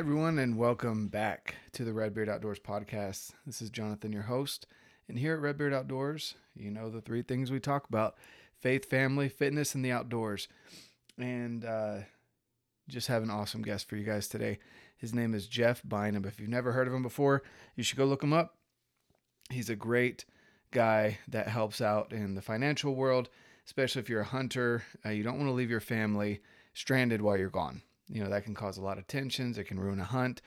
everyone, and welcome back to the Redbeard Outdoors podcast. This is Jonathan, your host. And here at Redbeard Outdoors, you know the three things we talk about faith, family, fitness, and the outdoors. And uh, just have an awesome guest for you guys today. His name is Jeff Bynum. If you've never heard of him before, you should go look him up. He's a great guy that helps out in the financial world, especially if you're a hunter. Uh, you don't want to leave your family stranded while you're gone. You know, that can cause a lot of tensions, it can ruin a hunt.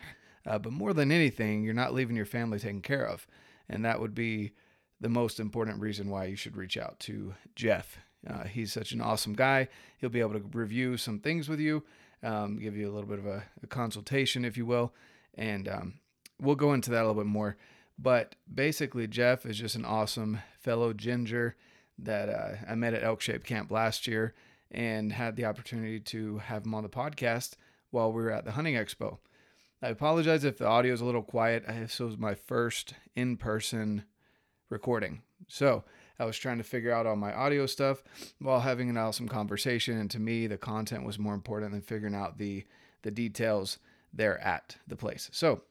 Uh, but more than anything, you're not leaving your family taken care of. And that would be the most important reason why you should reach out to Jeff. Uh, he's such an awesome guy. He'll be able to review some things with you, um, give you a little bit of a, a consultation, if you will. And um, we'll go into that a little bit more. But basically, Jeff is just an awesome fellow ginger that uh, I met at Elk Shape Camp last year and had the opportunity to have him on the podcast while we were at the hunting expo. I apologize if the audio is a little quiet. This was my first in person recording. So I was trying to figure out all my audio stuff while having an awesome conversation. And to me, the content was more important than figuring out the, the details there at the place. So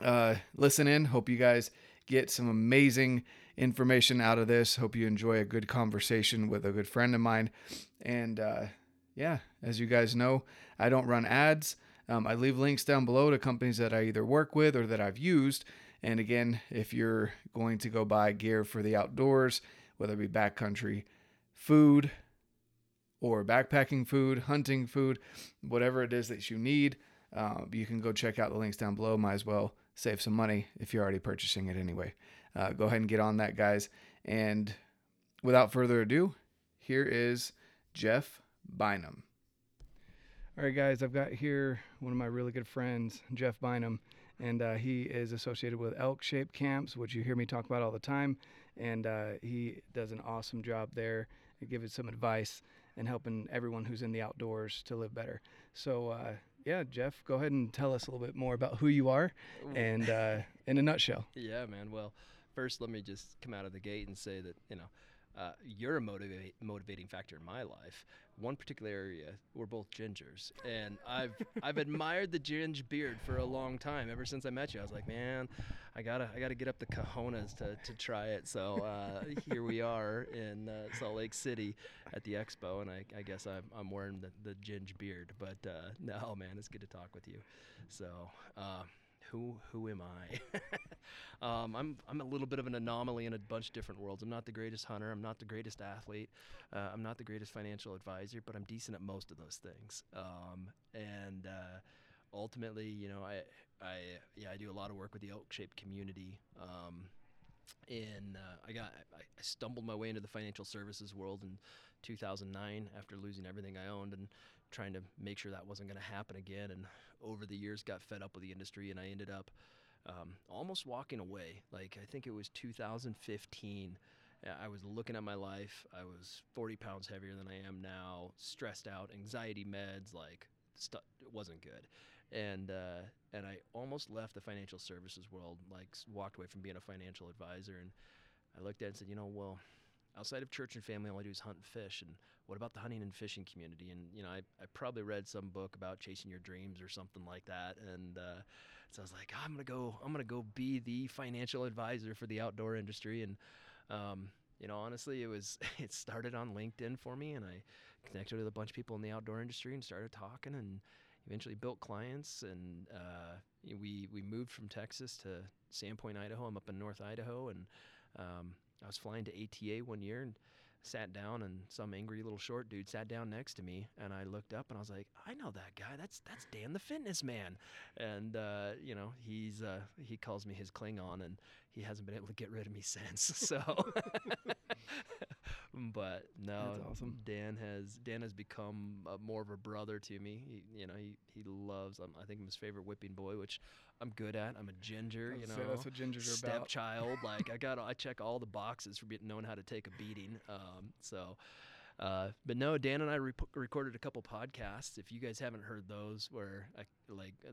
uh, listen in. Hope you guys get some amazing information out of this. Hope you enjoy a good conversation with a good friend of mine. And uh, yeah, as you guys know, I don't run ads. Um, I leave links down below to companies that I either work with or that I've used. And again, if you're going to go buy gear for the outdoors, whether it be backcountry food or backpacking food, hunting food, whatever it is that you need, uh, you can go check out the links down below. Might as well save some money if you're already purchasing it anyway. Uh, go ahead and get on that, guys. And without further ado, here is Jeff Bynum. All right, guys, I've got here one of my really good friends, Jeff Bynum, and uh, he is associated with Elk Shape Camps, which you hear me talk about all the time. And uh, he does an awesome job there, giving some advice and helping everyone who's in the outdoors to live better. So, uh, yeah, Jeff, go ahead and tell us a little bit more about who you are and uh, in a nutshell. Yeah, man. Well, first, let me just come out of the gate and say that, you know, uh, you're a motivate, motivating factor in my life. One particular area, we're both gingers, and I've I've admired the ginge beard for a long time. Ever since I met you, I was like, man, I gotta I gotta get up the cojones to, to try it. So uh, here we are in uh, Salt Lake City at the expo, and I, I guess I'm, I'm wearing the, the ginge beard. But uh, no, man, it's good to talk with you. So uh, who who am I? um, I'm I'm a little bit of an anomaly in a bunch of different worlds. I'm not the greatest hunter. I'm not the greatest athlete. Uh, I'm not the greatest financial advisor, but I'm decent at most of those things. Um, and uh, ultimately, you know, I I yeah I do a lot of work with the elk shaped community. Um, and uh, I got I stumbled my way into the financial services world in 2009 after losing everything I owned and trying to make sure that wasn't going to happen again. And over the years, got fed up with the industry, and I ended up um, almost walking away. Like I think it was 2015. I was looking at my life. I was 40 pounds heavier than I am now, stressed out, anxiety meds, like stuff. It wasn't good, and uh, and I almost left the financial services world. Like walked away from being a financial advisor, and I looked at it and said, you know, well, outside of church and family, all I do is hunt and fish. And what about the hunting and fishing community? And you know, I, I probably read some book about chasing your dreams or something like that. And uh, so I was like, I'm gonna go, I'm gonna go be the financial advisor for the outdoor industry. And um, you know, honestly, it was it started on LinkedIn for me, and I connected with a bunch of people in the outdoor industry and started talking and eventually built clients and uh, we we moved from Texas to Sandpoint, Idaho. I'm up in North Idaho, and um, I was flying to ATA one year and sat down and some angry little short dude sat down next to me and I looked up and I was like, I know that guy. That's that's Dan the fitness man. And uh, you know, he's uh, he calls me his Klingon and he hasn't been able to get rid of me since. So but no, awesome. Dan has Dan has become uh, more of a brother to me. He, you know, he he loves. Um, I think I'm his favorite whipping boy, which I'm good at. I'm a ginger, you know. that's what gingers are about. Stepchild, like I got, I check all the boxes for knowing how to take a beating. Um, so, uh, but no, Dan and I recorded a couple podcasts. If you guys haven't heard those, where I like. Uh,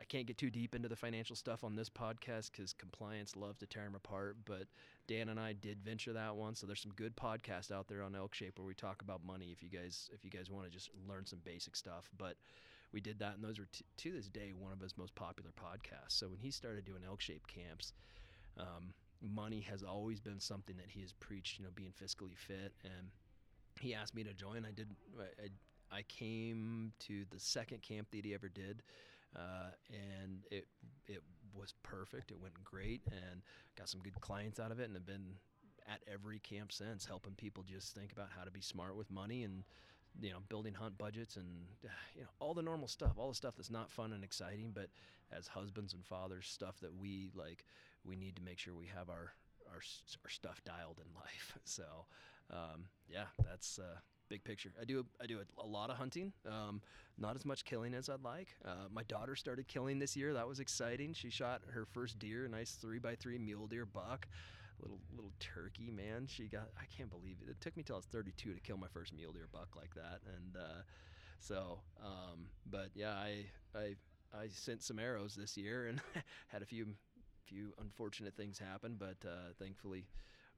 I can't get too deep into the financial stuff on this podcast because compliance loves to tear them apart. But Dan and I did venture that one, so there's some good podcasts out there on Elk Shape where we talk about money. If you guys, if you guys want to just learn some basic stuff, but we did that, and those were t- to this day one of his most popular podcasts. So when he started doing elk shaped camps, um, money has always been something that he has preached. You know, being fiscally fit, and he asked me to join. I did. I, I came to the second camp that he ever did, uh, and it it was perfect. It went great, and got some good clients out of it, and have been at every camp since, helping people just think about how to be smart with money and you know building hunt budgets and you know all the normal stuff all the stuff that's not fun and exciting but as husbands and fathers stuff that we like we need to make sure we have our our, our stuff dialed in life so um, yeah that's uh, big picture. I do i do a, a lot of hunting um, not as much killing as i'd like. Uh, my daughter started killing this year. That was exciting. She shot her first deer a nice three by three mule deer buck. Little little turkey man. She got i can't believe it. It took me till i was 32 to kill my first mule deer buck like that. And uh, so um, but yeah i i i sent some arrows this year and had a few few unfortunate things happen but uh, thankfully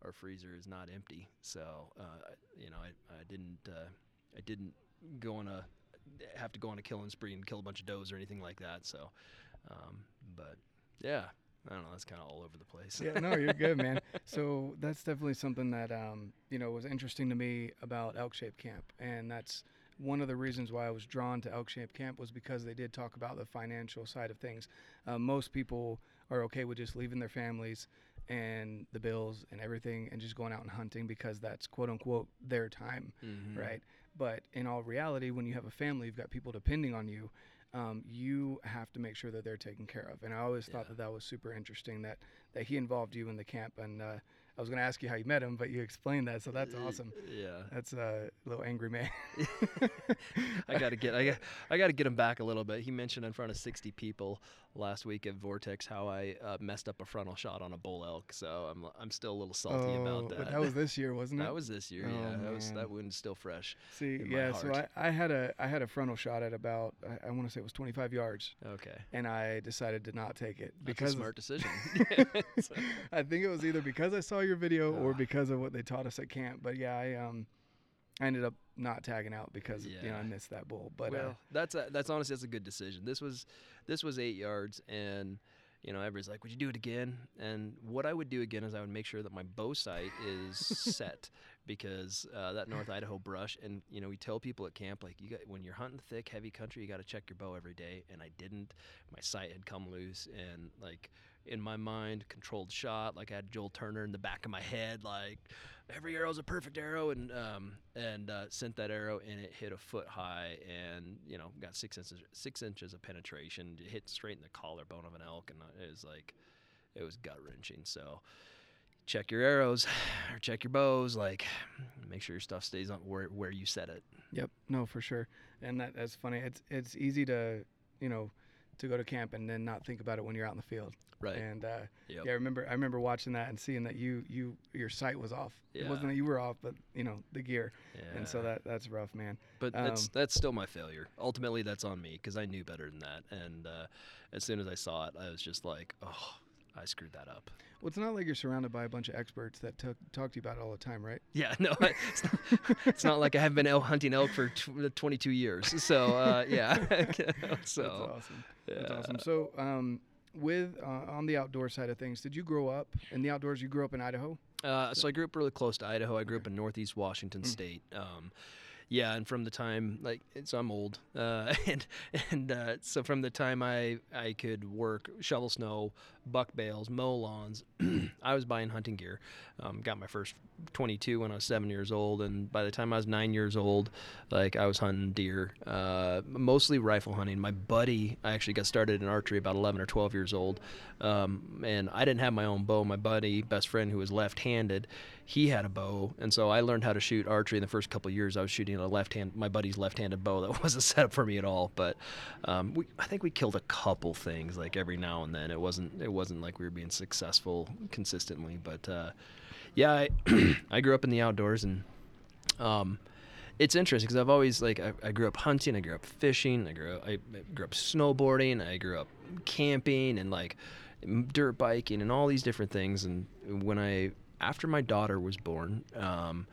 our freezer is not empty so uh, you know i, I didn't uh, i didn't go on a have to go on a killing spree and kill a bunch of does or anything like that so um, but yeah I don't know. That's kind of all over the place. yeah, no, you're good, man. So that's definitely something that um, you know was interesting to me about Elk Shape Camp, and that's one of the reasons why I was drawn to Elk Shape Camp was because they did talk about the financial side of things. Uh, most people are okay with just leaving their families and the bills and everything and just going out and hunting because that's quote unquote their time, mm-hmm. right? But in all reality, when you have a family, you've got people depending on you um, you have to make sure that they're taken care of. And I always yeah. thought that that was super interesting that that he involved you in the camp. And uh, I was going to ask you how you met him, but you explained that, so that's awesome. Yeah, that's a little angry man. I got to get I got I got to get him back a little bit. He mentioned in front of 60 people last week at Vortex how I uh, messed up a frontal shot on a bull elk, so I'm I'm still a little salty oh, about that. that was this year, wasn't it? That was this year. Oh, yeah, man. that was that wound's still fresh. See, yeah. So I, I had a I had a frontal shot at about I, I want to say it was 25 yards. Okay. And I decided to not take it That's because smart decision. I think it was either because I saw your video or because of what they taught us at camp. But yeah, I um, I ended up not tagging out because yeah. you know I missed that bull. But well, uh, that's a, that's honestly that's a good decision. This was this was eight yards, and you know everybody's like, "Would you do it again?" And what I would do again is I would make sure that my bow sight is set because uh, that North Idaho brush, and you know we tell people at camp like you got when you're hunting thick, heavy country, you got to check your bow every day, and I didn't. My sight had come loose, and like in my mind, controlled shot. Like I had Joel Turner in the back of my head, like every arrow is a perfect arrow, and um, and uh, sent that arrow, and it hit a foot high, and you know got six inches six inches of penetration. It hit straight in the collarbone of an elk, and it was like it was gut wrenching. So check your arrows or check your bows like make sure your stuff stays on where, where you set it yep no for sure and that, that's funny it's it's easy to you know to go to camp and then not think about it when you're out in the field Right. And uh, yep. yeah, I remember I remember watching that and seeing that you you your sight was off. Yeah. It wasn't that you were off, but you know the gear. Yeah. And so that that's rough, man. But um, that's that's still my failure. Ultimately, that's on me because I knew better than that. And uh, as soon as I saw it, I was just like, oh. I screwed that up. Well, it's not like you're surrounded by a bunch of experts that talk, talk to you about it all the time, right? Yeah, no, it's not, it's not like I have been elk hunting elk for tw- 22 years. So, uh, yeah. so, That's awesome. Yeah. That's awesome. So, um, with uh, on the outdoor side of things, did you grow up in the outdoors? You grew up in Idaho. Uh, so I grew up really close to Idaho. I grew okay. up in Northeast Washington mm. State. Um, yeah, and from the time like so I'm old, uh, and and uh, so from the time I I could work shovel snow, buck bales, mow lawns, I was buying hunting gear. Um, got my first 22 when I was seven years old, and by the time I was nine years old, like I was hunting deer, uh, mostly rifle hunting. My buddy, I actually got started in archery about 11 or 12 years old, um, and I didn't have my own bow. My buddy, best friend, who was left-handed, he had a bow, and so I learned how to shoot archery in the first couple years. I was shooting a left hand, my buddy's left-handed bow that wasn't set up for me at all. But um, we, I think we killed a couple things like every now and then. It wasn't it wasn't like we were being successful consistently, but uh, yeah, I, I grew up in the outdoors and. Um, it's interesting because I've always like I, I, grew up hunting, I grew up fishing, I grew up, I grew up snowboarding, I grew up camping and like dirt biking and all these different things. And when I after my daughter was born, um,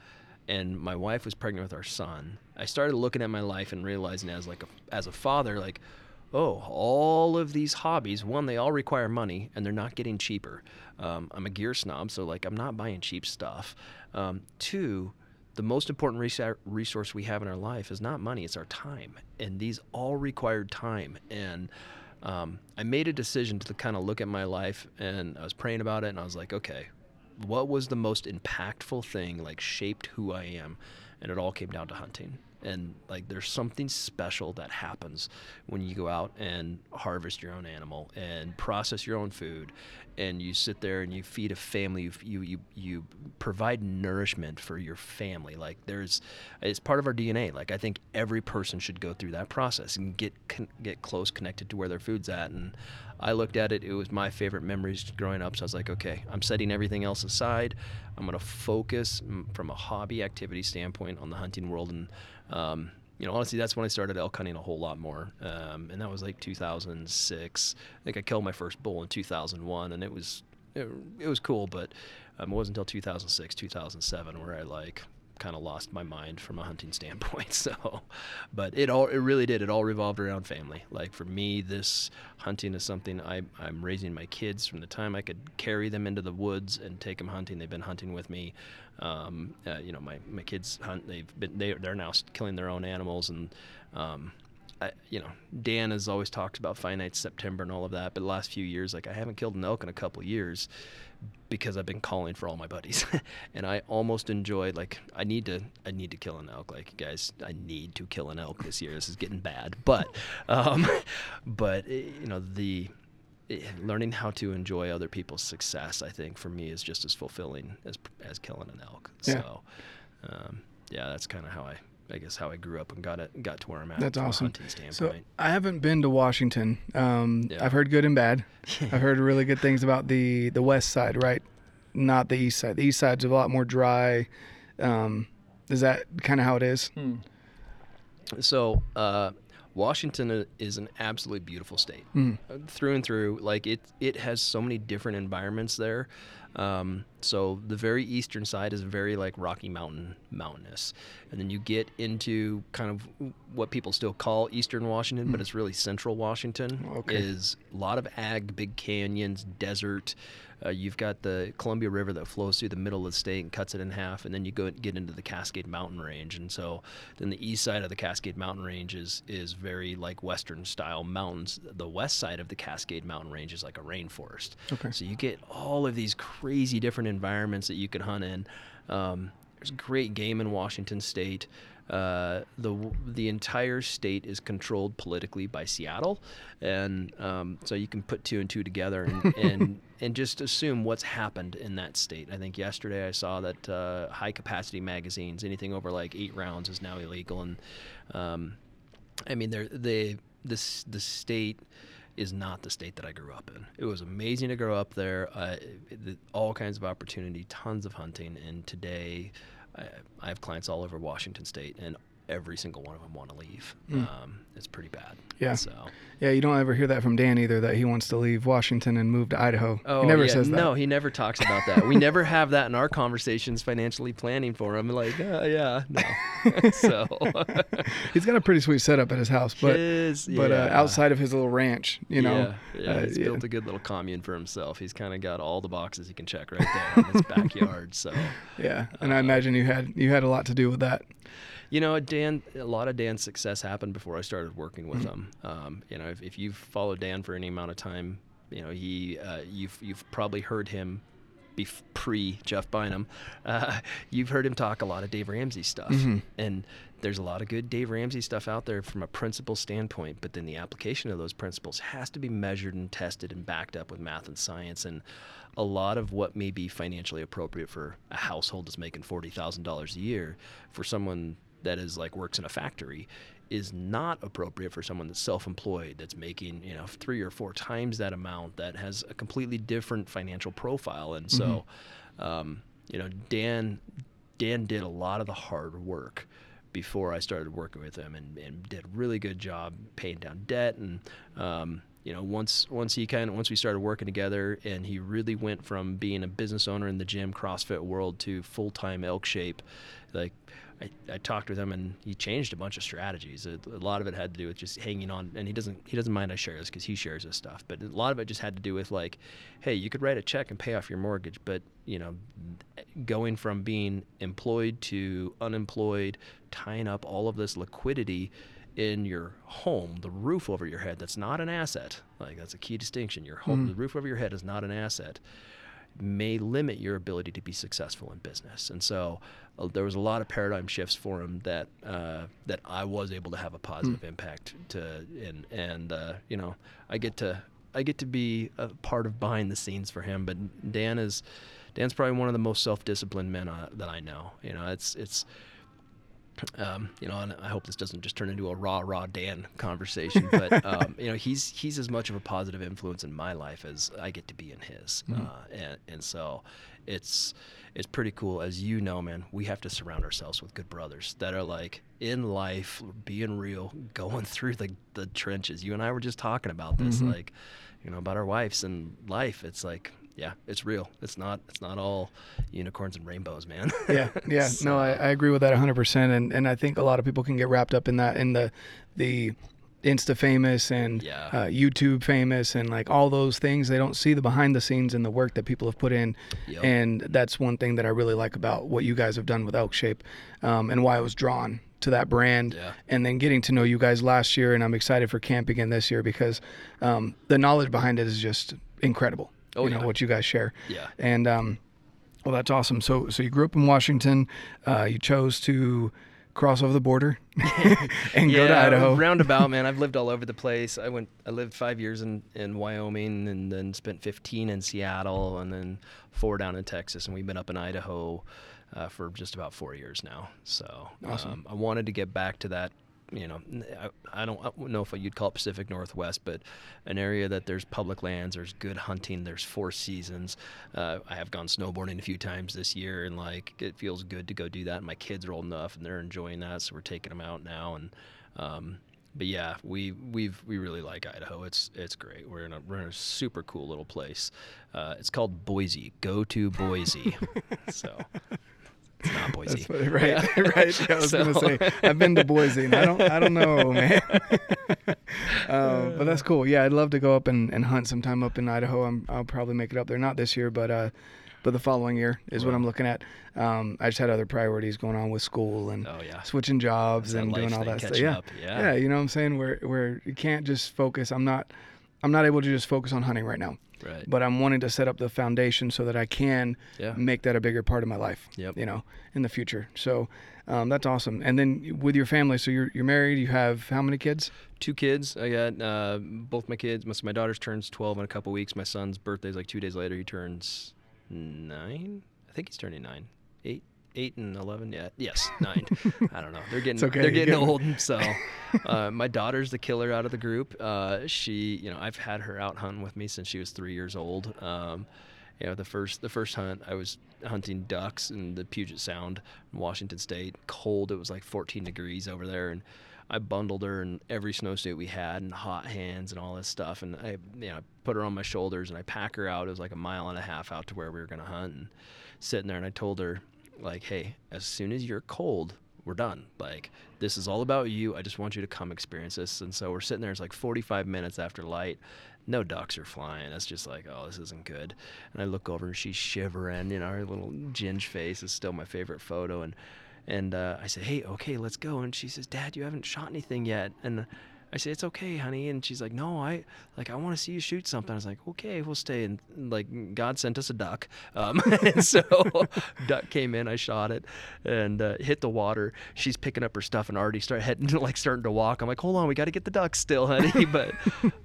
and my wife was pregnant with our son, I started looking at my life and realizing as like a, as a father, like, oh, all of these hobbies, one, they all require money and they're not getting cheaper. Um, I'm a gear snob, so like I'm not buying cheap stuff. Um, two, the most important resource we have in our life is not money, it's our time. And these all required time. And um, I made a decision to kind of look at my life and I was praying about it and I was like, okay, what was the most impactful thing, like shaped who I am? And it all came down to hunting and like there's something special that happens when you go out and harvest your own animal and process your own food and you sit there and you feed a family you you you, you provide nourishment for your family. Like there's it's part of our DNA like I think every person should go through that process and get con- get close connected to where their food's at and I looked at it it was my favorite memories growing up so I was like okay I'm setting everything else aside. I'm going to focus from a hobby activity standpoint on the hunting world and um, you know, honestly, that's when I started elk hunting a whole lot more. Um, and that was like 2006. I think I killed my first bull in 2001, and it was it, it was cool. But um, it wasn't until 2006, 2007 where I like kind of lost my mind from a hunting standpoint. So, but it all it really did. It all revolved around family. Like for me, this hunting is something I I'm raising my kids from the time I could carry them into the woods and take them hunting. They've been hunting with me. Um, uh, you know, my my kids hunt. They've been they they're now killing their own animals and. Um, I, you know, Dan has always talked about finite September and all of that, but the last few years, like I haven't killed an elk in a couple years, because I've been calling for all my buddies, and I almost enjoyed like I need to I need to kill an elk. Like guys, I need to kill an elk this year. This is getting bad, but um, but eh, you know the eh, learning how to enjoy other people's success, I think for me is just as fulfilling as as killing an elk. Yeah. So um, yeah, that's kind of how I I guess how I grew up and got it got to where I'm at. That's awesome. So I haven't been to Washington. Um, yeah. I've heard good and bad. I've heard really good things about the the west side, right? Not the east side. The east side's a lot more dry. Um, is that kind of how it is? Hmm. So uh, Washington is an absolutely beautiful state mm. through and through. Like it, it has so many different environments there. Um, so the very eastern side is very like Rocky Mountain mountainous, and then you get into kind of what people still call Eastern Washington, mm. but it's really Central Washington. Okay. Is a lot of ag, big canyons, desert. Uh, you've got the Columbia River that flows through the middle of the state and cuts it in half, and then you go get into the Cascade Mountain Range. And so then the east side of the Cascade Mountain Range is is very like Western style mountains. The west side of the Cascade Mountain Range is like a rainforest. Okay. So you get all of these crazy different environments that you can hunt in. Um, there's great game in Washington State. Uh, the the entire state is controlled politically by Seattle, and um, so you can put two and two together and, and and just assume what's happened in that state. I think yesterday I saw that uh, high capacity magazines, anything over like eight rounds, is now illegal, and um, I mean they're they this the state is not the state that I grew up in. It was amazing to grow up there. Uh, all kinds of opportunity, tons of hunting, and today I, I have clients all over Washington State, and every single one of them want to leave. Mm. Um, it's pretty bad. Yeah. So. Yeah, you don't ever hear that from Dan either. That he wants to leave Washington and move to Idaho. Oh, he never yeah. says that. No, he never talks about that. we never have that in our conversations, financially planning for him. Like, uh, yeah, no. so he's got a pretty sweet setup at his house, but his, yeah. but uh, outside of his little ranch, you know, yeah, yeah uh, he's built a good little commune for himself. He's kind of got all the boxes he can check right there in his backyard. So yeah, and I uh, imagine you had you had a lot to do with that. You know, Dan, a lot of Dan's success happened before I started working with mm-hmm. him. Um, you know, if, if you've followed Dan for any amount of time, you know, he, uh, you've, you've probably heard him pre Jeff Bynum, uh, you've heard him talk a lot of Dave Ramsey stuff. Mm-hmm. And there's a lot of good Dave Ramsey stuff out there from a principle standpoint, but then the application of those principles has to be measured and tested and backed up with math and science. And a lot of what may be financially appropriate for a household that's making $40,000 a year, for someone that is like works in a factory is not appropriate for someone that's self-employed that's making you know three or four times that amount that has a completely different financial profile and so mm-hmm. um, you know dan dan did a lot of the hard work before I started working with him and, and did a really good job paying down debt and um, you know, once once he kind of once we started working together, and he really went from being a business owner in the gym CrossFit world to full time elk shape, like I, I talked with him and he changed a bunch of strategies. A, a, lot of it had to do with just hanging on, and he doesn't he doesn't mind I share this because he shares this stuff. But a lot of it just had to do with like, hey, you could write a check and pay off your mortgage, but you know, going from being employed to unemployed, tying up all of this liquidity in your home, the roof over your head, that's not an asset. Like that's a key distinction. Your home, mm. the roof over your head is not an asset may limit your ability to be successful in business. And so there was a lot of paradigm shifts for him that uh, that I was able to have a positive mm. impact to and and uh, you know I get to I get to be a part of behind the scenes for him. But Dan is Dan's probably one of the most self disciplined men uh, that I know. You know it's it's um, you know, and I hope this doesn't just turn into a raw, raw Dan conversation. But um, you know, he's he's as much of a positive influence in my life as I get to be in his, mm-hmm. uh, and and so it's it's pretty cool. As you know, man, we have to surround ourselves with good brothers that are like in life, being real, going through the the trenches. You and I were just talking about this, mm-hmm. like you know, about our wives and life. It's like yeah, it's real. It's not it's not all unicorns and rainbows, man. yeah, yeah. so. No, I, I agree with that 100%. And and I think a lot of people can get wrapped up in that in the the Insta famous and yeah. uh, YouTube famous and like all those things. They don't see the behind the scenes and the work that people have put in. Yep. And that's one thing that I really like about what you guys have done with Elk Shape um, and why I was drawn to that brand. Yeah. And then getting to know you guys last year. And I'm excited for camp again this year because um, the knowledge behind it is just incredible. Oh, you know, what you guys share. Yeah. And, um, well, that's awesome. So, so you grew up in Washington. Uh, you chose to cross over the border and yeah, go to Idaho. Roundabout, man. I've lived all over the place. I went. I lived five years in in Wyoming, and then spent 15 in Seattle, and then four down in Texas, and we've been up in Idaho uh, for just about four years now. So awesome. um, I wanted to get back to that you know, I, I, don't, know if you'd call it Pacific Northwest, but an area that there's public lands, there's good hunting, there's four seasons. Uh, I have gone snowboarding a few times this year, and like it feels good to go do that. my kids are old enough, and they're enjoying that, so we're taking them out now. And um, but yeah, we we've we really like Idaho. It's it's great. We're in a we're in a super cool little place. Uh, it's called Boise. Go to Boise. so it's not Boise. What, right, yeah. right. Yeah, I was so. gonna say I've been to Boise, and I don't, I don't know, man. um, but that's cool. Yeah, I'd love to go up and, and hunt sometime up in Idaho. i will probably make it up there. Not this year, but uh, but the following year is right. what I'm looking at. Um, I just had other priorities going on with school and oh, yeah. switching jobs and doing all that stuff. Yeah. yeah, yeah. You know what I'm saying? Where where you can't just focus. I'm not, I'm not able to just focus on hunting right now. Right. But I'm wanting to set up the foundation so that I can yeah. make that a bigger part of my life. Yep. You know, in the future. So um, that's awesome. And then with your family, so you're you're married. You have how many kids? Two kids. I got uh, both my kids. My, my daughter's turns 12 in a couple weeks. My son's birthday's like two days later. He turns nine. I think he's turning nine. Eight eight and eleven. Yeah, yes, nine. I don't know. They're getting okay, they're getting old. So, uh, my daughter's the killer out of the group. Uh, she, you know, I've had her out hunting with me since she was three years old. Um, you know, the first the first hunt I was hunting ducks in the Puget Sound, in Washington State. Cold. It was like 14 degrees over there, and I bundled her in every snowsuit we had and hot hands and all this stuff. And I, you know, put her on my shoulders and I pack her out. It was like a mile and a half out to where we were going to hunt. And sitting there, and I told her, like, hey, as soon as you're cold, we're done. Like, this is all about you. I just want you to come experience this. And so we're sitting there. It's like 45 minutes after light. No ducks are flying. It's just like, oh, this isn't good. And I look over and she's shivering. You know, her little ginge face is still my favorite photo. And and uh, I said, hey, okay, let's go. And she says, Dad, you haven't shot anything yet. And I say, it's okay, honey. And she's like, no, I like, I want to see you shoot something. I was like, okay, we'll stay. And like, God sent us a duck. Um, and so duck came in, I shot it and uh, hit the water. She's picking up her stuff and already start heading, to like starting to walk. I'm like, hold on, we got to get the duck still, honey. but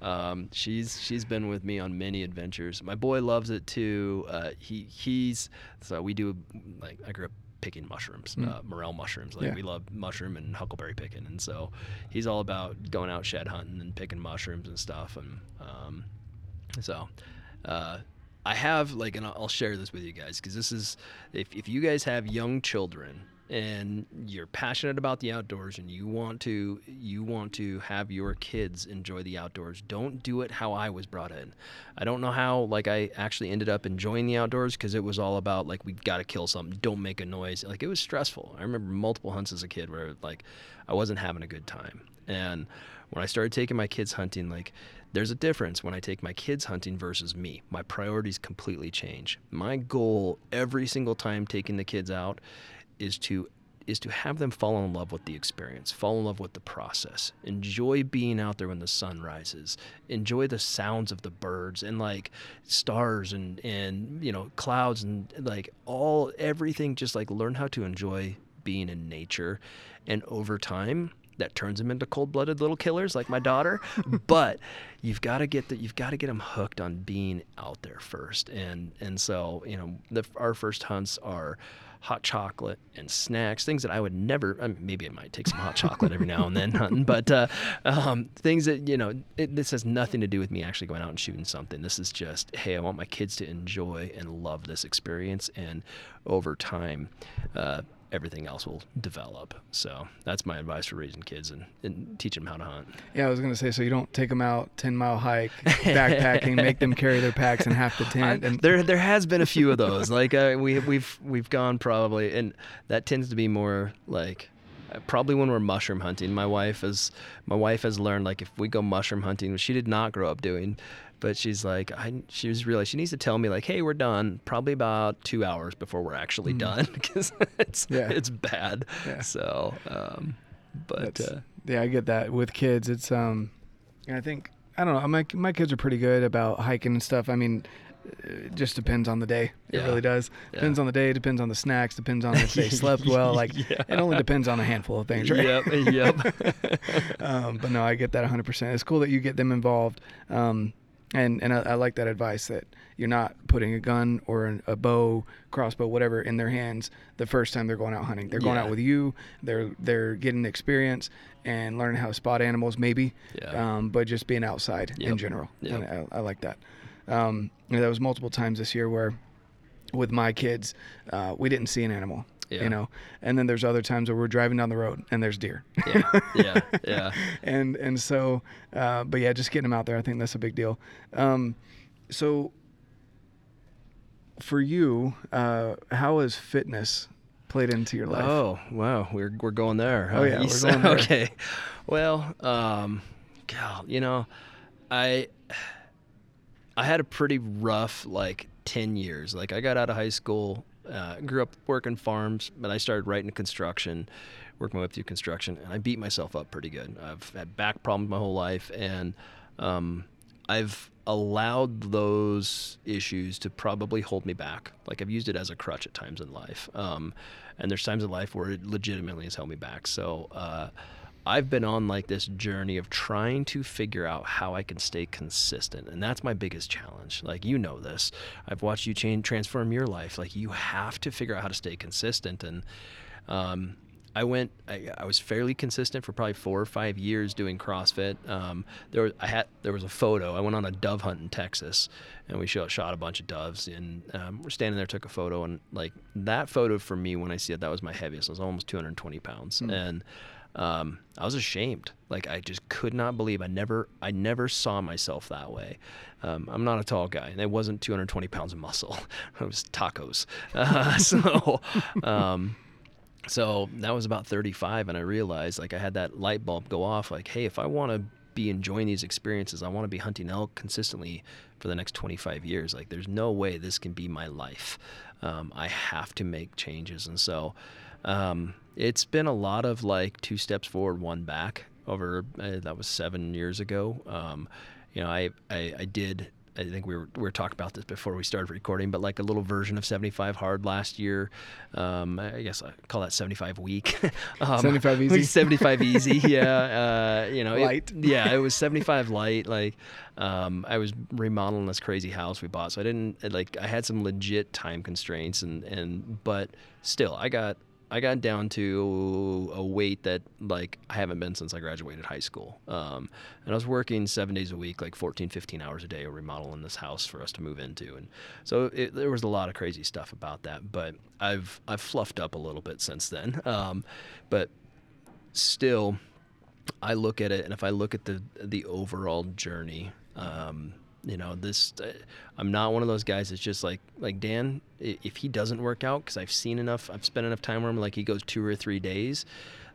um, she's, she's been with me on many adventures. My boy loves it too. Uh, he, he's, so we do like, I grew up picking mushrooms, mm. uh, morel mushrooms. Like yeah. we love mushroom and huckleberry picking, and so he's all about going out shed hunting and picking mushrooms and stuff. And um, so uh, I have like, and I'll share this with you guys because this is if if you guys have young children and you're passionate about the outdoors and you want to you want to have your kids enjoy the outdoors don't do it how i was brought in i don't know how like i actually ended up enjoying the outdoors because it was all about like we've got to kill something don't make a noise like it was stressful i remember multiple hunts as a kid where like i wasn't having a good time and when i started taking my kids hunting like there's a difference when I take my kids hunting versus me. My priorities completely change. My goal every single time taking the kids out is to is to have them fall in love with the experience, fall in love with the process, enjoy being out there when the sun rises, enjoy the sounds of the birds and like stars and and you know clouds and like all everything. Just like learn how to enjoy being in nature, and over time that turns them into cold-blooded little killers like my daughter. But you've got to get that you've got to get them hooked on being out there first. And and so you know the, our first hunts are hot chocolate and snacks, things that I would never. I mean, maybe I might take some hot chocolate every now and then hunting, but uh, um, things that you know, it, this has nothing to do with me actually going out and shooting something. This is just, hey, I want my kids to enjoy and love this experience, and over time, uh, everything else will develop. So that's my advice for raising kids and, and teaching them how to hunt. Yeah, I was gonna say so you don't take them out ten mile hike backpacking, make them carry their packs and half the tent. I, and there there has been a few of those. like uh, we we've we've gone probably, and that tends to be more like uh, probably when we're mushroom hunting. My wife is my wife has learned like if we go mushroom hunting, which she did not grow up doing but she's like I she was realized she needs to tell me like hey we're done probably about two hours before we're actually mm. done because it's yeah. it's bad yeah. so um, but uh, yeah I get that with kids it's um I think I don't know my my kids are pretty good about hiking and stuff I mean it just depends on the day. It yeah. really does. Depends yeah. on the day. Depends on the snacks. Depends on if they slept well. Like yeah. it only depends on a handful of things, right? Yep. Yep. um, but no, I get that 100. percent It's cool that you get them involved. Um, and and I, I, like that advice that you're not putting a gun or a bow, crossbow, whatever, in their hands the first time they're going out hunting. They're going yeah. out with you. They're they're getting the experience and learning how to spot animals, maybe. Yeah. Um, but just being outside yep. in general. Yep. And I, I, like that. Um, that was multiple times this year where, with my kids, uh, we didn't see an animal. Yeah. You know, and then there's other times where we're driving down the road and there's deer. Yeah, yeah, yeah. and and so, uh, but yeah, just getting them out there, I think that's a big deal. Um, so, for you, uh, how has fitness played into your life? Oh, wow, we're we're going there. Huh? Oh yeah, we're going there. okay. Well, um, God, you know, I I had a pretty rough like ten years. Like I got out of high school uh, grew up working farms, but I started right construction, working my way through construction, and I beat myself up pretty good. I've had back problems my whole life, and um, I've allowed those issues to probably hold me back. Like I've used it as a crutch at times in life, um, and there's times in life where it legitimately has held me back. So. Uh, I've been on like this journey of trying to figure out how I can stay consistent. And that's my biggest challenge. Like, you know this. I've watched you change, transform your life. Like, you have to figure out how to stay consistent. And, um, I went. I, I, was fairly consistent for probably four or five years doing CrossFit. Um, there, was, I had there was a photo. I went on a dove hunt in Texas, and we shot, shot a bunch of doves. And um, we're standing there, took a photo, and like that photo for me, when I see it, that was my heaviest. It was almost 220 pounds, mm. and um, I was ashamed. Like I just could not believe I never I never saw myself that way. Um, I'm not a tall guy, and it wasn't 220 pounds of muscle. it was tacos. Uh, so. Um, so that was about 35 and i realized like i had that light bulb go off like hey if i want to be enjoying these experiences i want to be hunting elk consistently for the next 25 years like there's no way this can be my life um, i have to make changes and so um, it's been a lot of like two steps forward, one back. Over uh, that was seven years ago. Um, you know, I, I, I did I think we were we were talking about this before we started recording, but like a little version of 75 hard last year. Um, I guess I call that 75 week. um, 75 easy. 75 easy. Yeah. Uh, you know, light. It, yeah, it was 75 light. Like, um, I was remodeling this crazy house we bought, so I didn't like I had some legit time constraints, and and but still, I got I got down to a weight that like I haven't been since I graduated high school. Um, and I was working seven days a week, like 14, 15 hours a day, remodeling this house for us to move into. And so it, there was a lot of crazy stuff about that. But I've I've fluffed up a little bit since then. Um, but still, I look at it, and if I look at the the overall journey. Um, you know this uh, i'm not one of those guys that's just like like dan if he doesn't work out because i've seen enough i've spent enough time with him like he goes two or three days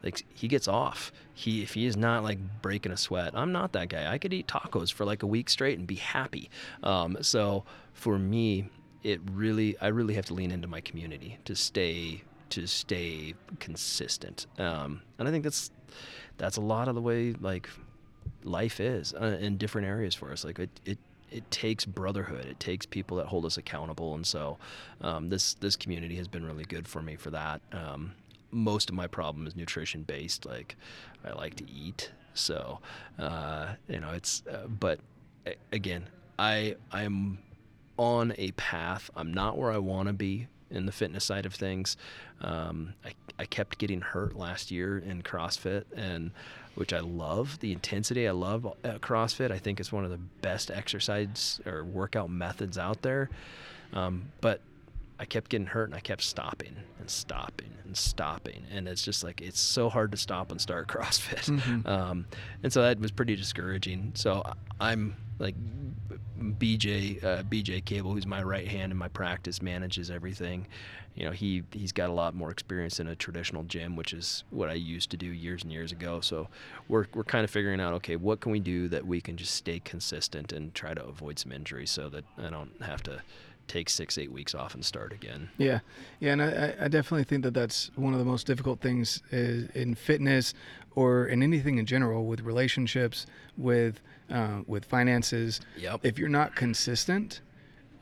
like he gets off. He if he is not like breaking a sweat i'm not that guy. I could eat tacos for like a week straight and be happy. Um, so for me it really i really have to lean into my community to stay to stay consistent. Um, and i think that's that's a lot of the way like life is uh, in different areas for us. Like it, it it takes brotherhood. It takes people that hold us accountable, and so um, this this community has been really good for me for that. Um, most of my problem is nutrition based. Like I like to eat, so uh, you know it's. Uh, but again, I I'm on a path. I'm not where I want to be in the fitness side of things. Um, I I kept getting hurt last year in CrossFit and which I love. The intensity I love CrossFit. I think it's one of the best exercise or workout methods out there. Um, but I kept getting hurt and I kept stopping and stopping and stopping. And it's just like, it's so hard to stop and start CrossFit. Mm-hmm. Um, and so that was pretty discouraging. So I'm like, BJ, uh, BJ Cable, who's my right hand in my practice, manages everything. You know he he's got a lot more experience in a traditional gym which is what I used to do years and years ago. So we're we're kind of figuring out okay what can we do that we can just stay consistent and try to avoid some injuries so that I don't have to take six eight weeks off and start again. Yeah. Yeah and I, I definitely think that that's one of the most difficult things in fitness or in anything in general with relationships with uh, with finances yep. if you're not consistent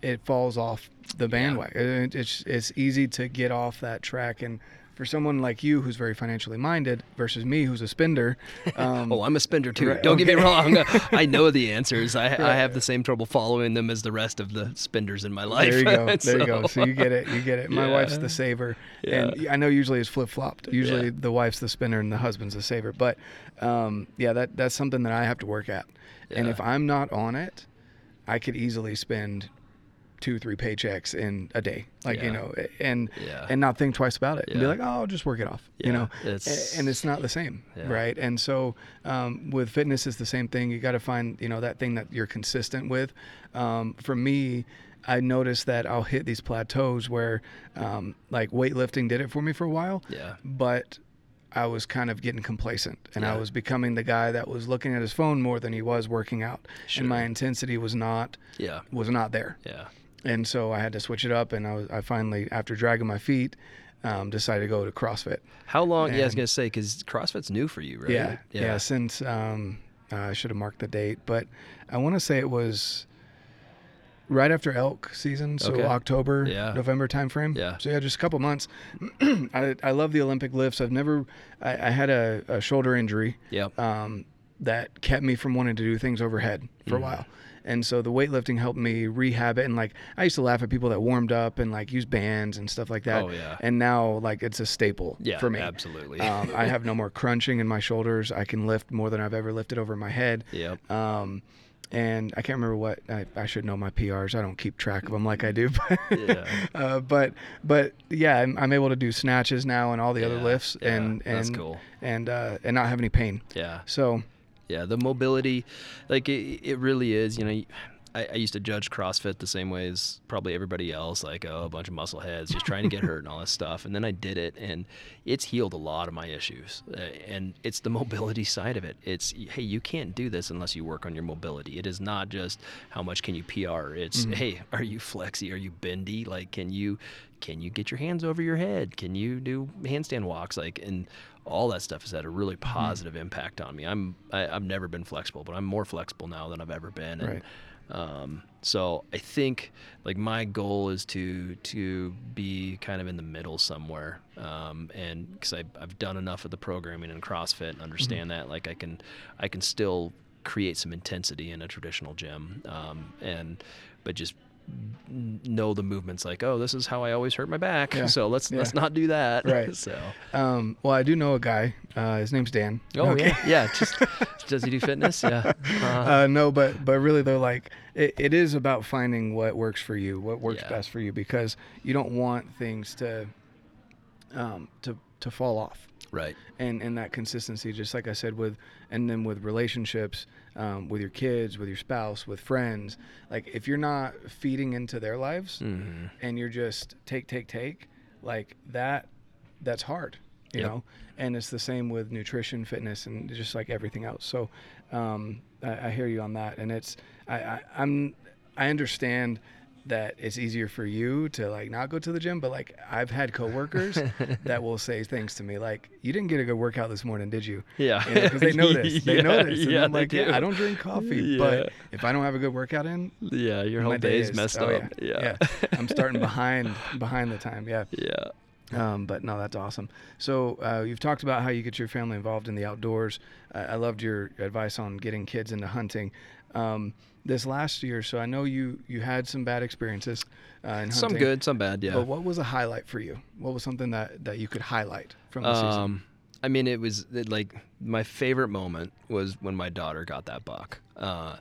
it falls off the bandwagon. Yeah. It's it's easy to get off that track and for someone like you who's very financially minded versus me who's a spender. Um, oh, I'm a spender too. Right, Don't okay. get me wrong. I know the answers. I, right. I have the same trouble following them as the rest of the spenders in my life. There you go. there so. you go. So you get it. You get it. My yeah. wife's the saver, yeah. and I know usually it's flip flopped. Usually yeah. the wife's the spender and the husband's the saver. But um, yeah, that that's something that I have to work at. And if I'm not on it, I could easily spend two three paychecks in a day like yeah. you know and yeah. and not think twice about it yeah. and be like oh I'll just work it off you know it's, and it's not the same right and so um, with fitness is the same thing you got to find you know that thing that you're consistent with um, for me I noticed that I'll hit these plateaus where um, like weightlifting did it for me for a while yeah but I was kind of getting complacent and. I was becoming the guy that was looking at his phone more than he was working out. Sure. And my intensity was not yeah. was not there. Yeah and so I had to switch it up. And I was I finally after dragging my feet. Um, decided to go to CrossFit. How long? And yeah, I was gonna say because CrossFit's new for you, right? Yeah, yeah. yeah since um, uh, I should have marked the date, but I want to say it was right after elk season, so okay. October, yeah. November timeframe. Yeah. So yeah, just a couple months. I, I love the Olympic lifts. I've never. I, I had a, a, shoulder injury. Yep. Um, that kept me from wanting to do things overhead for mm. a while. And so the weightlifting helped me rehab it. And like I used to laugh at people that warmed up and like use bands and stuff like that. Oh yeah. And now like it's a staple yeah, for me. Absolutely. um, I have no more crunching in my shoulders. I can lift more than I've ever lifted over my head. Yep. Um, and I can't remember what I, I, should know my PRs. I don't keep track of them like I do, but yeah. uh, but but yeah, I'm, I'm, able to do snatches now and all the yeah, other lifts, yeah, and and cool. and uh, and not have any pain. Yeah. So yeah, the mobility, like it, it really is. You know, I, I, used to judge CrossFit the same way as probably everybody else, like oh, a bunch of muscle heads just trying to get hurt and all this stuff. And then I did it, and it's healed a lot of my issues. Uh, and it's the mobility side of it. It's hey, you can't do this unless you work on your mobility. It is not just how much can you PR. It's mm-hmm. hey, are you flexy? Are you bendy? Like, can you can you get your hands over your head? Can you do handstand walks? Like, and all that stuff has had a really mm-hmm. positive mm-hmm. impact on me. I'm I, i have never been flexible, but I'm more flexible now than I've ever been. And, right. Um, so I think like my goal is to to be kind of in the middle somewhere, um, and because I've done enough of the programming in CrossFit and mm-hmm. understand mm-hmm. that like I can I can still create some intensity in a traditional gym, um, and but just know the movements. Like, oh, this is how I always hurt my back. Yeah, So let's yeah. let's not do that. Right. so. Um, well, I do know a guy. Uh, his name's Dan. Oh Okay. yeah, yeah. Just does he do fitness? Yeah. Uh, Uh, no, but but really though, like it, it is about finding what works for you, what works Yeah. best for you, because you don't want things to um, to to fall off. right. and and that consistency just like i said with and then with relationships um, with your kids with your spouse with friends like if you're not feeding into their lives hmm and you're just take take take like that that's hard you Yep. know? And it's the same with nutrition fitness and just like everything else. So um, I, I hear you on that. And it's I, I i'm i understand that it's easier for you to like not go to the gym but like i've had coworkers that will say things to me like you didn't get a good workout this morning did you Yeah. because they know this they know Yeah, this and yeah, i'm like yeah, do. i don't drink coffee Yeah. but if i don't have a good workout in Yeah, your whole day day's is- messed oh, up. yeah, Yeah. i'm starting behind behind the time yeah yeah. um, but no, that's awesome. So uh, you've talked about how you get your family involved in the outdoors. Uh, I loved your advice on getting kids into hunting. Um, this last year, so I know you you had some bad experiences uh, in Some good, some bad. Yeah. But what was a highlight for you? What was something that, that you could highlight from the season? Um, I mean, it was it, like my favorite moment was when my daughter got that buck, uh,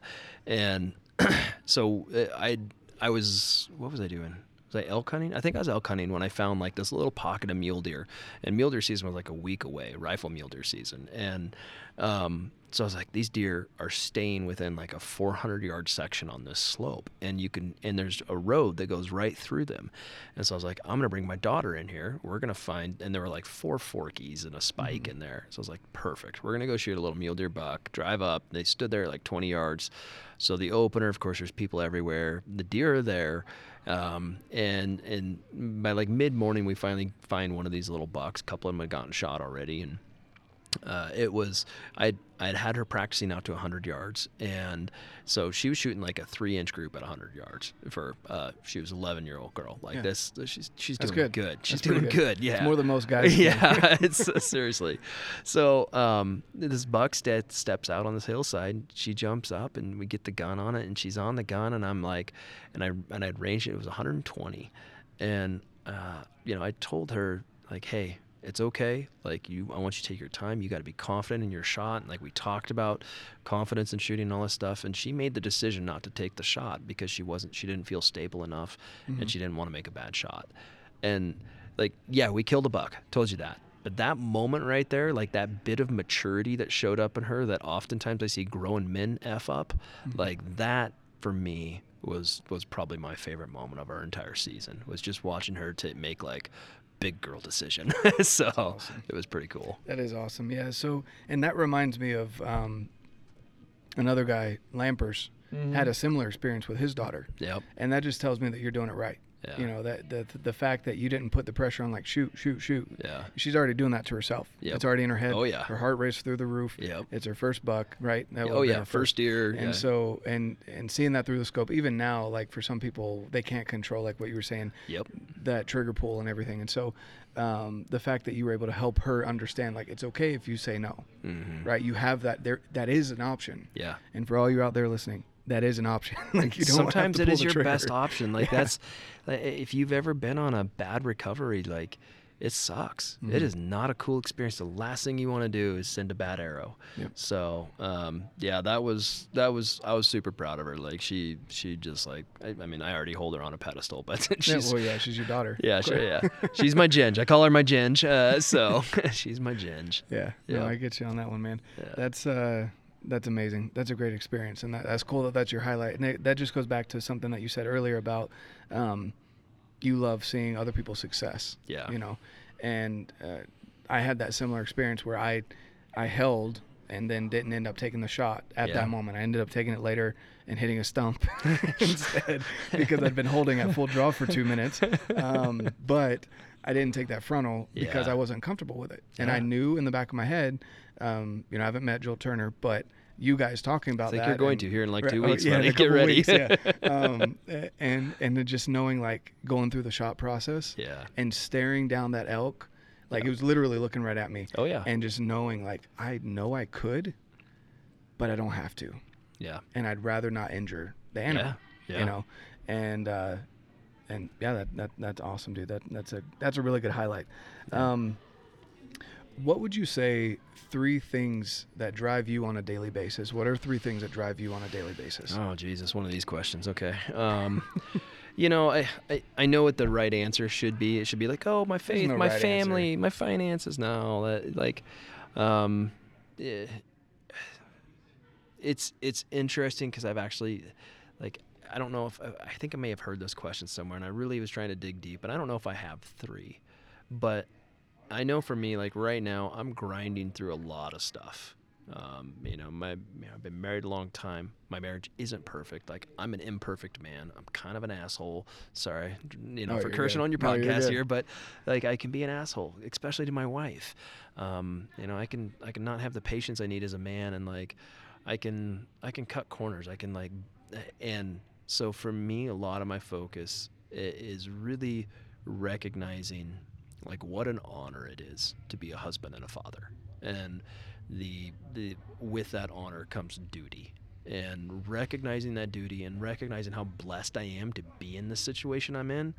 and so uh, I I was what was I doing? Was I elk hunting? I think I was elk hunting when I found like this little pocket of mule deer, and mule deer season was like a week away, rifle mule deer season, and um, so I was like, these deer are staying within like a 400 yard section on this slope, and you can and there's a road that goes right through them, and so I was like, I'm gonna bring my daughter in here. We're gonna find, and there were like four forkies and a spike in there. So I was like, perfect. We're gonna go shoot a little mule deer buck. Drive up. They stood there like 20 yards. So the opener, of course, there's people everywhere. The deer are there, um, and and by like mid morning, we finally find one of these little bucks. A couple of them had gotten shot already, and uh, it was I'd I'd had her practicing out to 100 yards, and so she was shooting like a three inch group at 100 yards for uh, she was 11 year old girl like Yeah. this. She's she's That's doing good. She's That's doing good. good. Yeah, It's more than most guys. yeah, it's uh, seriously. So um, this buck ste- steps out on this hillside. She jumps up, and we get the gun on it, and she's on the gun, and I'm like, and I and I'd ranged it. It was 120, and uh, you know I told her like, hey. It's okay. Like you, I want you to take your time. You got to be confident in your shot. And like we talked about confidence in shooting and all this stuff. And she made the decision not to take the shot because she wasn't, she didn't feel stable enough, Mhm. and she didn't want to make a bad shot. And like, yeah, we killed a buck. Told you that. But that moment right there, like that bit of maturity that showed up in her that oftentimes I see grown men F up, Mhm. like that for me was was probably my favorite moment of our entire season. Was just watching her to make like big girl decision. so awesome. it was pretty cool. That is awesome. Yeah. So, and that reminds me of um, another guy, Lampers, had a similar experience with his daughter, Yep. and that just tells me that you're doing it right. Yeah. You know that the the fact that you didn't put the pressure on like shoot, shoot, shoot. Yeah. She's already doing that to herself. Yep. It's already in her head. Oh yeah. Her heart race through the roof. Yep. It's her first buck, right? That oh yeah. her First deer. And yeah. so, and and seeing that through the scope, even now, like for some people, they can't control like what you were saying, Yep. that trigger pull and everything. And so, um, the fact that you were able to help her understand, like it's okay if you say no, hmm right? You have that there. That is an option. Yeah. And for all you out there listening, that is an option. like you don't sometimes it is your trigger. best option like Yeah. that's like, if you've ever been on a bad recovery like it sucks Mhm. it is not a cool experience the last thing you want to do is send a bad arrow Yep. so um, yeah that was that was i was super proud of her like she she just like i, I mean i already hold her on a pedestal but Yeah, she's well, yeah, she's your daughter. yeah, sure, yeah. She's my ginge. I call her my ginge. Uh, so she's my ginge. Yeah, no, Yeah. I get you on that one, man. Yeah. That's uh, that's amazing. That's a great experience, and that, that's cool that that's your highlight. And it, that just goes back to something that you said earlier about um, you love seeing other people's success. Yeah. You know, and uh, I had that similar experience where I I held and then didn't end up taking the shot at Yeah. that moment. I ended up taking it later and hitting a stump instead because I'd been holding at full draw for two minutes. Um, but I didn't take that frontal because I wasn't comfortable with it, and I knew in the back of my head, um, you know, I haven't met Joel Turner, but you guys talking about It's like that. you're going and- to here in like two oh, weeks. yeah. Get ready. weeks, yeah. um, and and then just knowing like going through the shot process yeah. and staring down that elk, like it was literally looking right at me, Oh yeah. and just knowing like I know I could, but I don't have to, Yeah. and I'd rather not injure the animal, Yeah. Yeah. you know, and uh, and yeah, that, that that's awesome, dude. That that's a that's a really good highlight. Um, what would you say three things that drive you on a daily basis? What are three things that drive you on a daily basis? Oh, Jesus, one of these questions. Okay. Um, you know, I, I I know what the right answer should be. It should be like, oh, my faith, no my right family, answer. my finances. No, that like, um, eh, it's it's interesting because I've actually, like, I don't know if I think I may have heard those questions somewhere, and I really was trying to dig deep, and I don't know if I have three, but I know for me, like right now, I'm grinding through a lot of stuff. Um, you know, my you know, I've been married a long time. My marriage isn't perfect. Like I'm an imperfect man. I'm kind of an asshole. Sorry, you know, No, for cursing good. on your podcast good. here, but like I can be an asshole, especially to my wife. Um, you know, I can I can not have the patience I need as a man, and like I can I can cut corners. I can like, and so for me, a lot of my focus is really recognizing like what an honor it is to be a husband and a father. And the the with that honor comes duty. And recognizing that duty and recognizing how blessed I am to be in the situation I'm in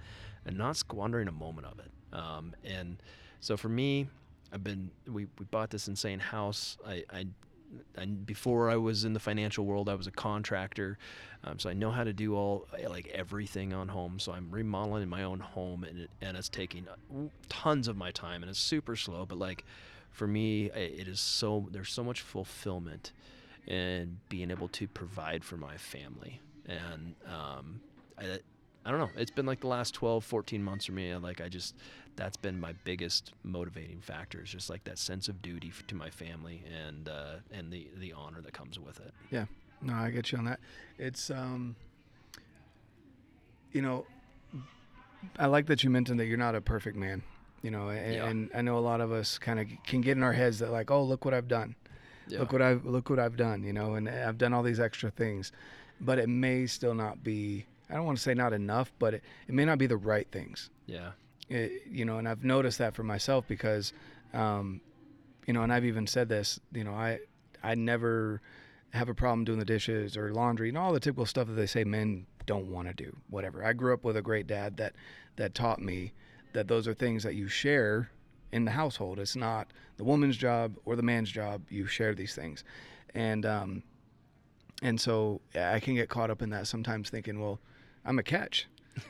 and not squandering a moment of it. Um, and so for me I've been we, we bought this insane house. I, I and before I was in the financial world, I was a contractor, um, so I know how to do all like everything on home. So I'm remodeling my own home, and it, and it's taking tons of my time, and it's super slow. But like for me, it is so there's so much fulfillment in being able to provide for my family, and um, I, I don't know. It's been like the last 12, 14 months for me. Like I just, that's been my biggest motivating factor. Is just like that sense of duty to my family and uh, and the the honor that comes with it. Yeah, no, I get you on that. It's um you know I like that you mentioned that you're not a perfect man. You know, and, Yeah. and I know a lot of us kind of can get in our heads that like, oh, look what I've done. Yeah. Look what I've look what I've done, you know, and I've done all these extra things. But it may still not be I don't want to say not enough, but it, it may not be the right things. yeah. It, you know, and I've noticed that for myself because, um, you know, and I've even said this, you know, I, I never have a problem doing the dishes or laundry, and all the typical stuff that they say men don't want to do, whatever. I grew up with a great dad that, that taught me that those are things that you share in the household. It's not the woman's job or the man's job. You share these things. And, um, and so I can get caught up in that sometimes thinking, well, I'm a catch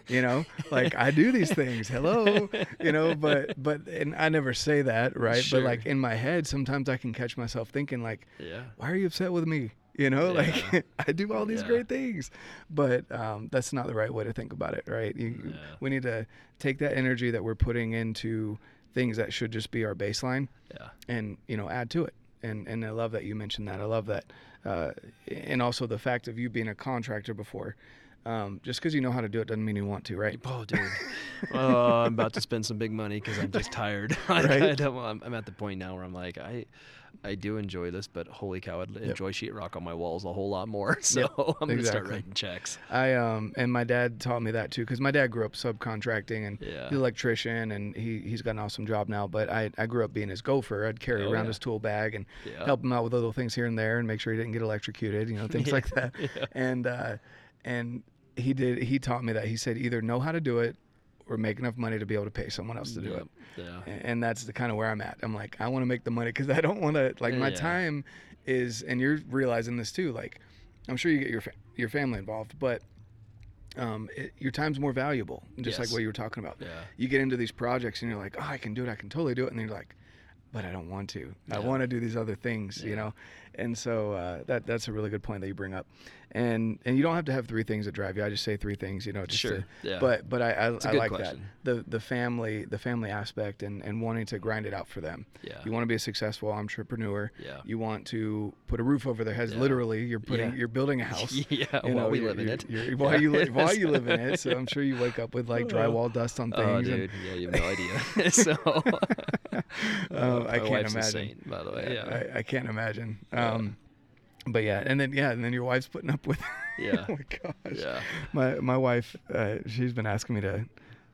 you know like i do these things hello you know but but and i never say that right Sure. but like in my head sometimes i can catch myself thinking like Yeah. why are you upset with me you know Yeah. like i do all these Yeah. great things but um, that's not the right way to think about it right you, Yeah. we need to take that energy that we're putting into things that should just be our baseline Yeah. and you know add to it and and i love that you mentioned that i love that uh, and also the fact of you being a contractor before um, just because you know how to do it doesn't mean you want to right Oh, dude. oh, I'm about to spend some big money because I'm just tired. Like, Right? I don't, I'm, I'm at the point now where I'm like, I, I do enjoy this, but holy cow, I'd enjoy sheetrock on my walls a whole lot more. So I'm gonna start writing checks. I um and my dad taught me that too because my dad grew up subcontracting and Yeah. electrician and he he's got an awesome job now. But I I grew up being his gopher. I'd carry Oh, around yeah. his tool bag and Yeah. help him out with little things here and there and make sure he didn't get electrocuted, you know, things like that. And uh, and he did he taught me that he said either know how to do it or make enough money to be able to pay someone else to do Yep. it. Yeah. And that's the kind of where I'm at. I'm like, I want to make the money because I don't want to like my Yeah. time is, and you're realizing this too. Like, I'm sure you get your fa- your family involved, but um, it, your time's more valuable. Just like what you were talking about. Yeah. You get into these projects and you're like, oh, I can do it. I can totally do it. And then you're like, but I don't want to. I want to do these other things, you know. And so uh, that that's a really good point that you bring up. And and you don't have to have three things that drive you. I just say three things, you know. Just Sure. To, Yeah. But but I I, I like question. that the the family the family aspect and and wanting to grind it out for them. Yeah. You want to be a successful entrepreneur. Yeah. You want to put a roof over their heads. Yeah. Literally, you're putting Yeah. you're building a house. yeah. You while we you're- live in you're- it. you're- while you li- while you live in it, so I'm sure you wake up with like drywall dust on things. Oh, and- dude. Yeah, you have no idea. so. Oh, I can't imagine. by the way. Yeah. I, I can't imagine. Yeah. Um, but yeah, and then yeah, and then your wife's putting up with. Yeah. oh my gosh. Yeah. My my wife, uh, she's been asking me to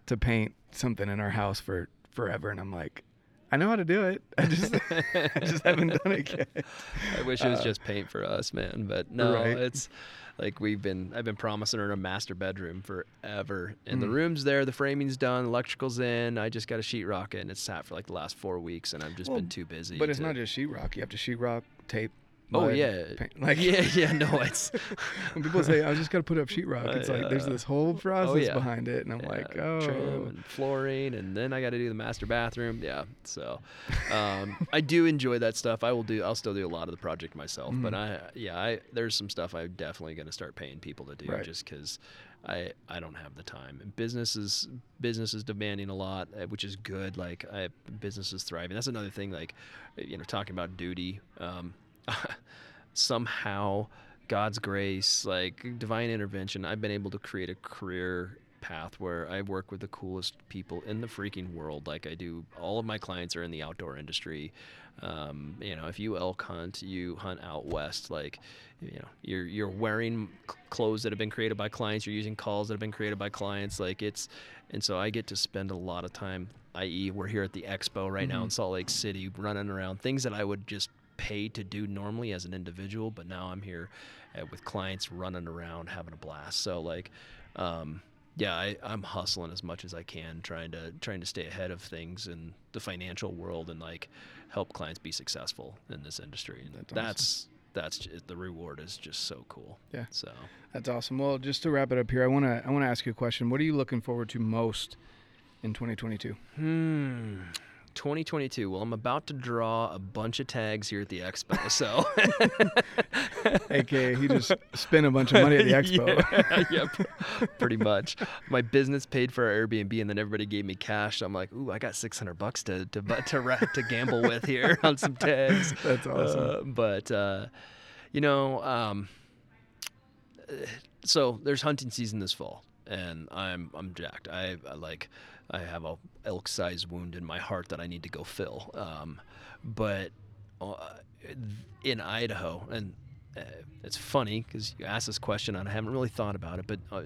to paint something in our house for forever, and I'm like, I know how to do it. I just I just haven't done it yet. I wish it was Uh, just paint for us, man. But no, Right. it's like we've been. I've been promising her a master bedroom forever, and the Mm. room's there, the framing's done, electrical's in. I just got a sheetrock it, and it's sat for like the last four weeks, and I've just Well, been too busy. But it's not just sheetrock. You have to sheetrock, tape. Oh yeah, paint. Like yeah, yeah. No, it's when people say, "I just got to put up sheetrock," it's Uh, like there's this whole process yeah. behind it, and I'm yeah, like, trim "Oh, and flooring, and then I got to do the master bathroom. Yeah, so um, I do enjoy that stuff. I will do. I'll still do a lot of the project myself, but Mhm. I yeah, I there's some stuff I'm definitely going to start paying people to do Right. just because. I, I don't have the time. And business is business is demanding a lot, uh, which is good. Like I, business is thriving. That's another thing. Like, you know, talking about duty. Um, somehow God's grace, like divine intervention, I've been able to create a career path where I work with the coolest people in the freaking world. Like I do, all of my clients are in the outdoor industry. Um, you know, if you elk hunt, you hunt out west. Like, you know, you're you're wearing clothes that have been created by clients. You're using calls that have been created by clients. Like it's, and so I get to spend a lot of time. I.e., we're here at the expo right now in. Salt Lake City, running around things that I would just pay to do normally as an individual, but now I'm here uh, with clients running around having a blast. So like, um, yeah, I, I'm hustling as much as I can, trying to trying to stay ahead of things in the financial world and like help clients be successful in this industry. And That's awesome. that's that's ju- the reward is just so cool. Yeah. So that's awesome." Well, just to wrap it up here, I want to I want to ask you a question. What are you looking forward to most in 2022? hmm. 2022. Well, I'm about to draw a bunch of tags here at the expo. So, AKA, he just spent a bunch of money at the expo. yeah, pr- pretty much. My business paid for our Airbnb, and then everybody gave me cash. So I'm like, ooh, I got 600 bucks to to to, to gamble with here on some tags. That's awesome. Uh, but uh, you know, um, uh, so there's hunting season this fall, and I'm I'm jacked. I, I like I have a elk sized wound in my heart that I need to go fill. Um, but uh, in Idaho, and uh, it's funny because you asked this question and I haven't really thought about it, but. Uh,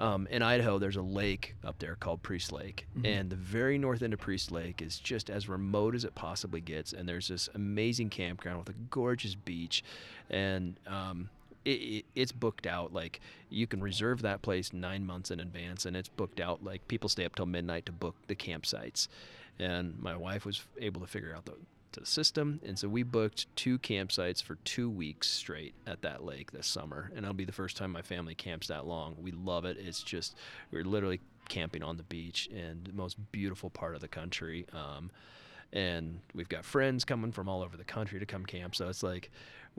um, in Idaho, there's a lake up there called Priest Lake, Mhm. and the very north end of Priest Lake is just as remote as it possibly gets. And there's this amazing campground with a gorgeous beach, and um, it, it, it's booked out. Like you can reserve that place nine months in advance, and it's booked out. Like people stay up till midnight to book the campsites. And my wife was able to figure out the, the system, and so we booked two campsites for two weeks straight at that lake this summer. And it'll be the first time my family camps that long. We love it. It's just we're literally camping on the beach in the most beautiful part of the country. Um, and we've got friends coming from all over the country to come camp. So it's like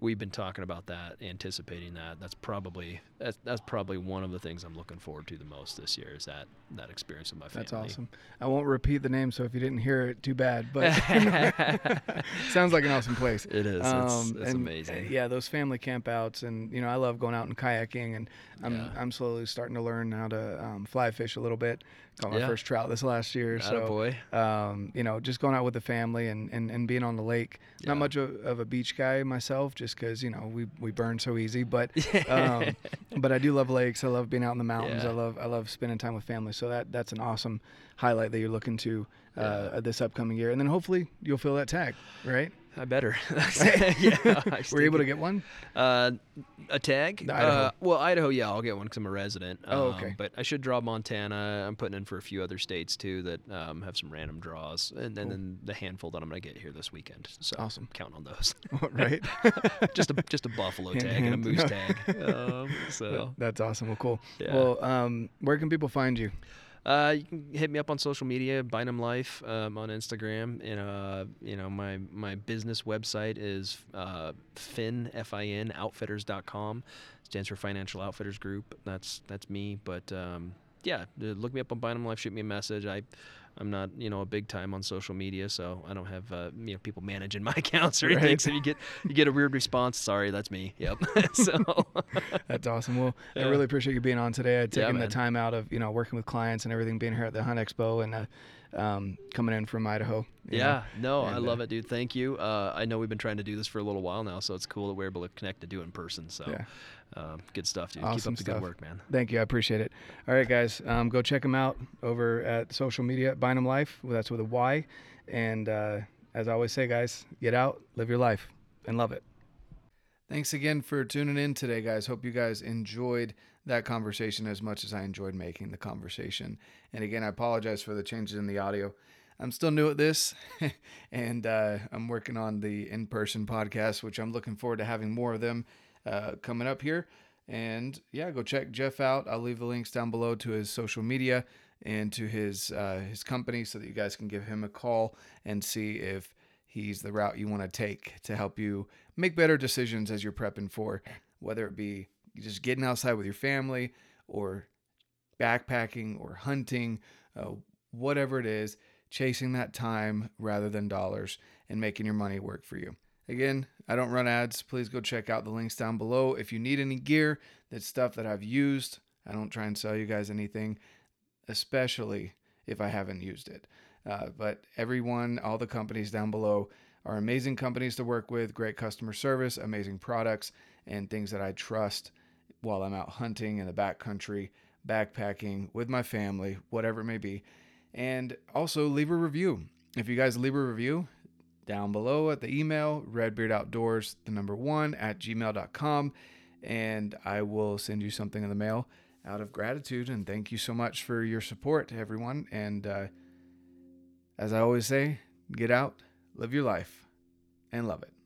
we've been talking about that, anticipating that. That's probably that's, that's probably one of the things I'm looking forward to the most this year is that that experience with my family. That's awesome. I won't repeat the name, so if you didn't hear it, too bad. But sounds like an awesome place. It is. It's, Um, it's and, amazing. uh, Yeah, those family campouts, and you know, I love going out and kayaking, and I'm Yeah. I'm slowly starting to learn how to um, fly fish a little bit. Caught my Yeah. first trout this last year, so boy. um, you know, just going out with the family and, and, and being on the lake. Yeah. Not much of, of a beach guy myself, just because you know we, we burn so easy. But um, but I do love lakes. I love being out in the mountains. Yeah. I love I love spending time with family. So that that's an awesome highlight that you're looking to uh, Yeah. this upcoming year. And then hopefully you'll fill that tag, right? I better. yeah. I Were you able to get one? Uh, a tag? Idaho. Uh, well, Idaho, yeah, I'll get one because I'm a resident. Oh, Um, okay. But I should draw Montana. I'm putting in for a few other states too that um, have some random draws, and, Cool. and then the handful that I'm gonna get here this weekend. So Awesome. count on those. right? just a just a buffalo Hand- tag and a hand- moose tag. Um, so That's awesome. Well, cool. yeah. Well, um, where can people find you? Uh, you can hit me up on social media, Bynum Life um, on Instagram, and uh, you know my my business website is uh, fin f i n outfitters.com. Stands for Financial Outfitters Group. That's that's me. But um, yeah, uh, look me up on Bynum Life. Shoot me a message. I I'm not you know a big time on social media, so I don't have uh, you know people managing my accounts or anything. Right. So you get you get a weird response. Sorry, that's me. Yep. so That's awesome. Well, I really appreciate you being on today. I'd Yeah, taken the time out of you know working with clients and everything, being here at the Hunt Expo and uh, um, coming in from Idaho. you know. Yeah, no, I love uh, it, dude. Thank you. Uh, I know we've been trying to do this for a little while now, so it's cool that we're able to connect to do it in person. So, Yeah. Um, good stuff, dude. Awesome Keep up the stuff. good work, man. Thank you. I appreciate it. All right, guys, um, go check them out over at social media. Finum Life. That's with a Y. And uh, as I always say, guys, get out, live your life, and love it. Thanks again for tuning in today, guys. Hope you guys enjoyed that conversation as much as I enjoyed making the conversation. And again, I apologize for the changes in the audio. I'm still new at this, and uh, I'm working on the in person podcast, which I'm looking forward to having more of them uh, coming up here. And yeah, go check Jeff out. I'll leave the links down below to his social media and to his uh, his company so that you guys can give him a call and see if he's the route you want to take to help you make better decisions as you're prepping for whether it be just getting outside with your family or backpacking or hunting, uh, whatever it is, chasing that time rather than dollars and making your money work for you. Again, I don't run ads. Please go check out the links down below. If you need any gear, that's stuff that I've used. I don't try and sell you guys anything especially if I haven't used it. Uh, but everyone, all the companies down below are amazing companies to work with, great customer service, amazing products, and things that I trust while I'm out hunting in the backcountry, backpacking with my family, whatever it may be. And also leave a review. If you guys leave a review down below at the email, redbeardoutdoors, the number one at gmail.com, and I will send you something in the mail out of gratitude and thank you so much for your support, everyone. And uh, as I always say, get out, live your life, and love it.